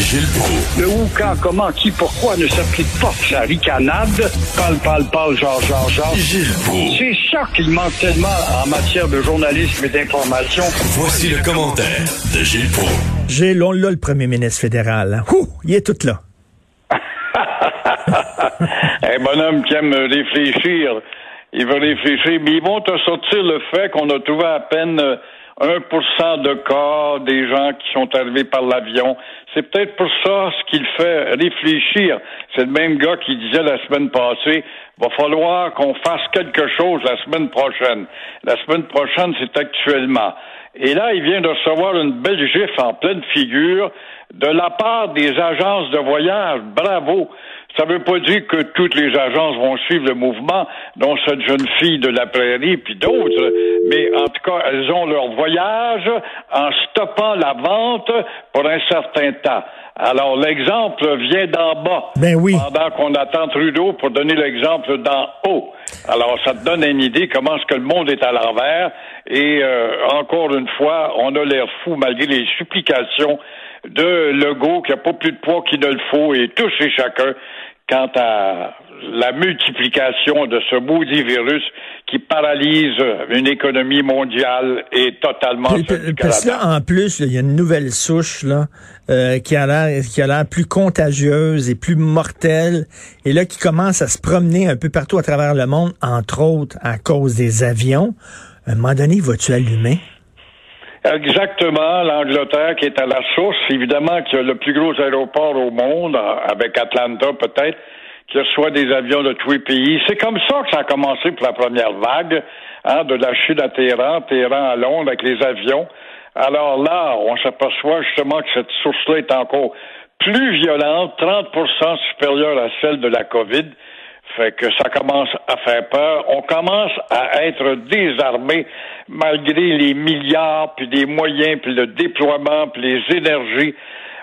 Gilles Proulx. Le où, quand, comment, qui, pourquoi ne s'applique pas sa ricanade? Parle, parle, parle, genre, genre, genre. Gilles Proulx. C'est ça qu'il manque tellement en matière de journalisme et d'information. Voici le commentaire de Gilles Proulx. J'ai long là le premier ministre fédéral. Ouh, il est tout là. Un bonhomme qui aime réfléchir. Il veut réfléchir, mais ils vont te sortir le fait qu'on a trouvé à peine euh, 1% de cas des gens qui sont arrivés par l'avion. C'est peut-être pour ça ce qu'il fait réfléchir. C'est le même gars qui disait la semaine passée, va falloir qu'on fasse quelque chose la semaine prochaine. La semaine prochaine, c'est actuellement. Et là, il vient de recevoir une belle gifle en pleine figure de la part des agences de voyage. Bravo. Ça ne veut pas dire que toutes les agences vont suivre le mouvement, dont cette jeune fille de la prairie, puis d'autres, mais en tout cas, elles ont leur voyage en stoppant la vente pour un certain temps. Alors, l'exemple vient d'en bas. Ben oui. Pendant qu'on attend Trudeau pour donner l'exemple d'en haut. Alors, ça te donne une idée comment est-ce que le monde est à l'envers. Et euh, encore une fois, on a l'air fou malgré les supplications de Legault qui n'a pas plus de poids qu'il ne le faut et tous et chacun quant à la multiplication de ce maudit virus qui paralyse une économie mondiale et totalement Parce que là, en plus, il y a une nouvelle souche là, euh, qui a l'air qui a l'air plus contagieuse et plus mortelle, et là qui commence à se promener un peu partout à travers le monde, entre autres à cause des avions. À un moment donné, vas-tu allumer? Exactement, l'Angleterre qui est à la source, évidemment qui a le plus gros aéroport au monde, euh, avec Atlanta peut-être, qui reçoit des avions de tous les pays. C'est comme ça que ça a commencé pour la première vague, hein, de la Chine à Téhéran, Téhéran à Londres avec les avions. Alors là, on s'aperçoit justement que cette source-là est encore plus violente, 30% supérieure à celle de la COVID. Fait que ça commence à faire peur. On commence à être désarmé malgré les milliards, puis des moyens, puis le déploiement, puis les énergies.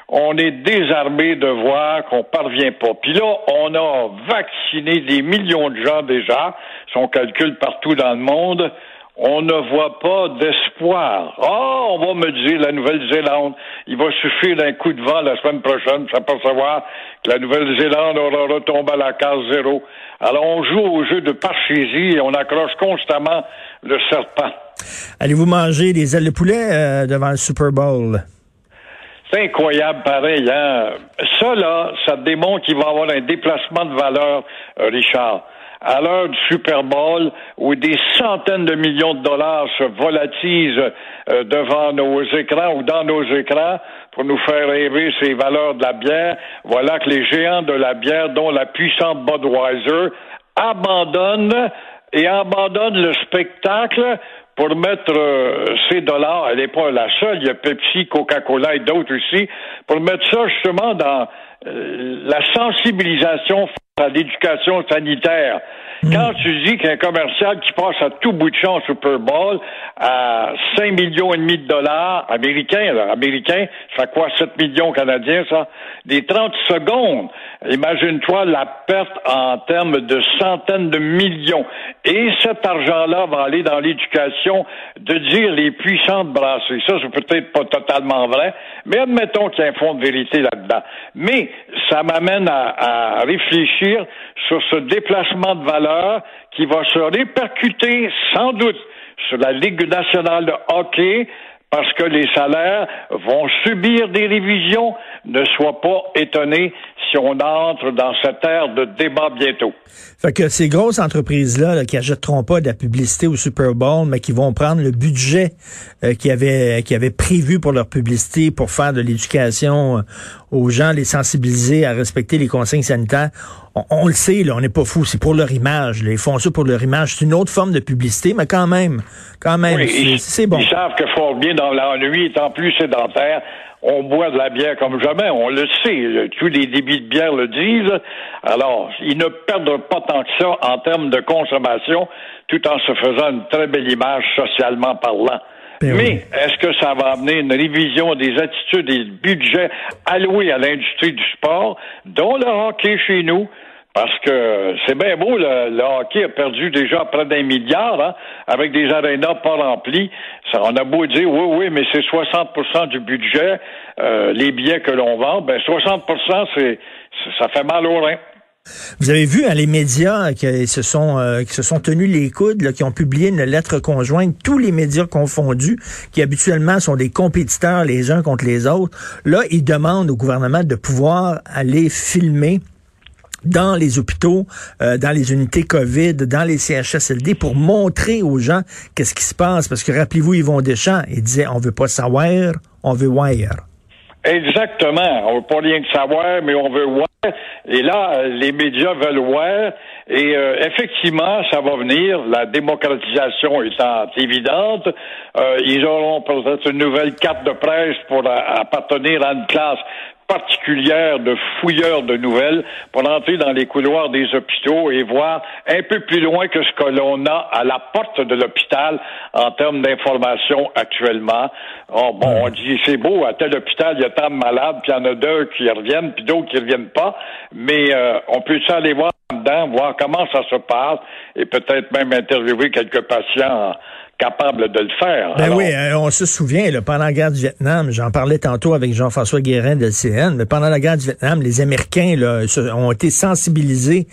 On est désarmé de voir qu'on parvient pas. Puis là, on a vacciné des millions de gens déjà, si on calcule partout dans le monde. On ne voit pas d'espoir. Ah, on va me dire la Nouvelle-Zélande, il va suffire d'un coup de vent la semaine prochaine pour s'apercevoir que la Nouvelle-Zélande aura retombé à la case zéro. Alors on joue au jeu de parchésie et on accroche constamment le serpent. Allez-vous manger des ailes de poulet euh, devant le Super Bowl? C'est incroyable, pareil. Hein? Ça, là, ça démontre qu'il va y avoir un déplacement de valeur, euh, Richard. À l'heure du Super Bowl, où des centaines de millions de dollars se volatilisent euh, devant nos écrans ou dans nos écrans pour nous faire rêver ces valeurs de la bière, voilà que les géants de la bière, dont la puissante Budweiser, abandonnent et abandonnent le spectacle pour mettre euh, ces dollars, elle n'est pas la seule, il y a Pepsi, Coca-Cola et d'autres aussi, pour mettre ça justement dans la sensibilisation à l'éducation sanitaire. Quand tu dis qu'un commercial qui passe à tout bout de champ Super Bowl à 5 millions et demi de dollars américains, là, américains, ça fait quoi 7 millions canadiens, ça? Des 30 secondes. Imagine-toi la perte en termes de centaines de millions. Et cet argent-là va aller dans l'éducation de dire les puissantes brasseries. Ça, c'est peut-être pas totalement vrai, mais admettons qu'il y a un fond de vérité là-dedans. Mais ça m'amène à, à réfléchir sur ce déplacement de valeur qui va se répercuter sans doute sur la Ligue nationale de hockey parce que les salaires vont subir des révisions. Ne sois pas étonné si on entre dans cette ère de débat bientôt. Fait que ces grosses entreprises-là là, qui achèteront pas de la publicité au Super Bowl, mais qui vont prendre le budget euh, qu'ils avaient, qu'ils avaient prévu pour leur publicité pour faire de l'éducation euh, aux gens, les sensibiliser à respecter les consignes sanitaires. On, on le sait, là, on n'est pas fou, c'est pour leur image. Là. Ils font ça pour leur image. C'est une autre forme de publicité, mais quand même, quand même, Oui, c'est bon. Ils savent que fort bien dans l'ennui étant plus sédentaire, on boit de la bière comme jamais, on le sait. Tous les débits de bière le disent. Alors, ils ne perdent pas tant que ça en termes de consommation, tout en se faisant une très belle image socialement parlant. Ben Mais oui. est-ce que ça va amener une révision des attitudes et du budget alloués à l'industrie du sport, dont le hockey chez nous, Parce que c'est bien beau, le, hockey a perdu déjà près d'un milliard, hein, avec des arénas pas remplis. Ça, on a beau dire, oui, oui, mais c'est 60% du budget, euh, les billets que l'on vend. Ben, 60% c'est, ça fait mal au rein. Vous avez vu hein, les médias qui se sont euh, qui se sont tenus les coudes, qui ont publié une lettre conjointe, tous les médias confondus, qui habituellement sont des compétiteurs les uns contre les autres. Là, ils demandent au gouvernement de pouvoir aller filmer dans les hôpitaux, euh, dans les unités COVID, dans les CHSLD pour montrer aux gens qu'est-ce qui se passe. Parce que rappelez-vous, Yvon Deschamps, il disait, on veut pas savoir, on veut voir. Exactement. On veut pas rien que savoir, mais on veut voir. Et là, les médias veulent voir. Et euh, effectivement, ça va venir. La démocratisation étant évidente, euh, ils auront peut-être une nouvelle carte de presse pour appartenir à une classe particulière de fouilleurs de nouvelles pour entrer dans les couloirs des hôpitaux et voir un peu plus loin que ce que l'on a à la porte de l'hôpital en termes d'information actuellement. Oh, bon, on dit c'est beau, à tel hôpital, il y a tant de malades, puis il y en a deux qui reviennent, puis d'autres qui reviennent pas, mais euh, on peut aller voir dedans, voir comment ça se passe et peut-être même interviewer quelques patients capable de le faire. Ben oui, euh, on se souvient, là, pendant la guerre du Vietnam, j'en parlais tantôt avec Jean-François Guérin de CN, mais pendant la guerre du Vietnam, les Américains là, ont été sensibilisés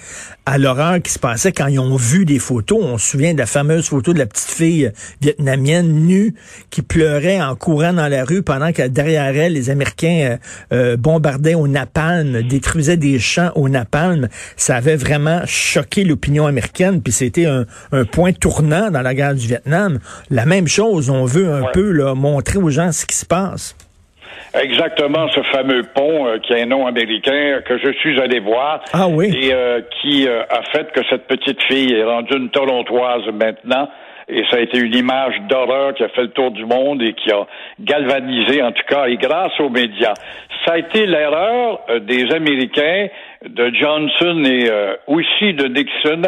à l'horreur qui se passait quand ils ont vu des photos. On se souvient de la fameuse photo de la petite fille vietnamienne nue qui pleurait en courant dans la rue pendant que derrière elle, les Américains euh, euh, bombardaient au napalm, détruisaient des champs au napalm. Ça avait vraiment choqué l'opinion américaine, puis c'était un, un point tournant dans la guerre du Vietnam la même chose. On veut un peu montrer aux gens ce qui se passe. Exactement, ce fameux pont euh, qui a un nom américain que je suis allé voir. Ah oui. Et euh, qui euh, a fait que cette petite fille est rendue une Torontoise maintenant. Et ça a été une image d'horreur qui a fait le tour du monde et qui a galvanisé, en tout cas, et grâce aux médias. Ça a été l'erreur des Américains, de Johnson et aussi de Nixon,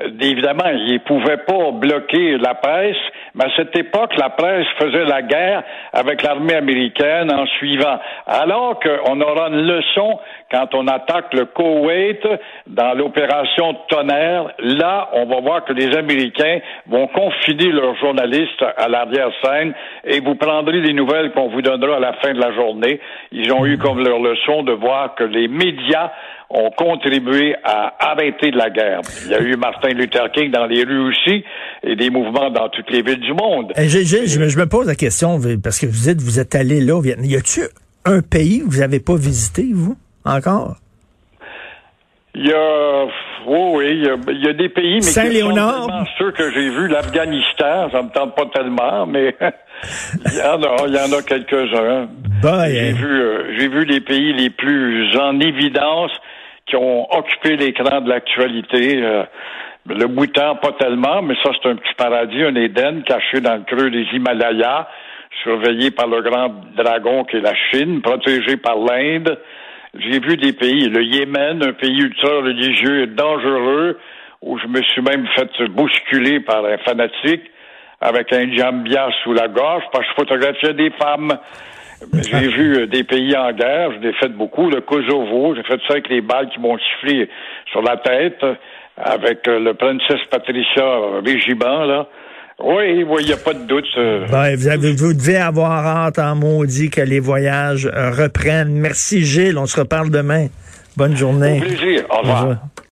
évidemment, ils ne pouvaient pas bloquer la presse, mais à cette époque, la presse faisait la guerre avec l'armée américaine en suivant. Alors qu'on aura une leçon quand on attaque le Koweït dans l'opération Tonnerre. Là, on va voir que les Américains vont confiner leurs journalistes à l'arrière-scène et vous prendrez les nouvelles qu'on vous donnera à la fin de la journée. Ils ont eu comme leur leçon de voir que les médias ont contribué à arrêter la guerre. Il y a eu Martin Luther King dans les rues aussi et des mouvements dans toutes les villes du monde. Eh, je, me pose la question, parce que vous êtes, vous êtes allé là au Vietnam. Y a-tu un pays que vous n'avez pas visité, vous, encore? Il y a, oui, il y a, des pays, mais Saint-Léonard. ceux que j'ai vus, l'Afghanistan, ça me tente pas tellement, mais il y en a, il y en a quelques-uns. J'ai vu, euh, j'ai vu les pays les plus en évidence qui ont occupé l'écran de l'actualité. Euh, le Bhoutan, pas tellement, mais ça, c'est un petit paradis, un Éden caché dans le creux des Himalayas, surveillé par le grand dragon qui est la Chine, protégé par l'Inde. J'ai vu des pays, le Yémen, un pays ultra religieux et dangereux, où je me suis même fait bousculer par un fanatique avec un jambia sous la gorge parce que je photographiais des femmes. J'ai vu euh, des pays en guerre, j'en ai fait beaucoup. Le Kosovo, j'ai fait ça avec les balles qui m'ont sifflé sur la tête, avec euh, le princesse Patricia Régiment, là. Oui, il n'y a pas de doute. Ben, vous, avez, vous devez avoir hâte en maudit que les voyages reprennent. Merci Gilles, on se reparle demain. Bonne journée. Au plaisir. Au revoir.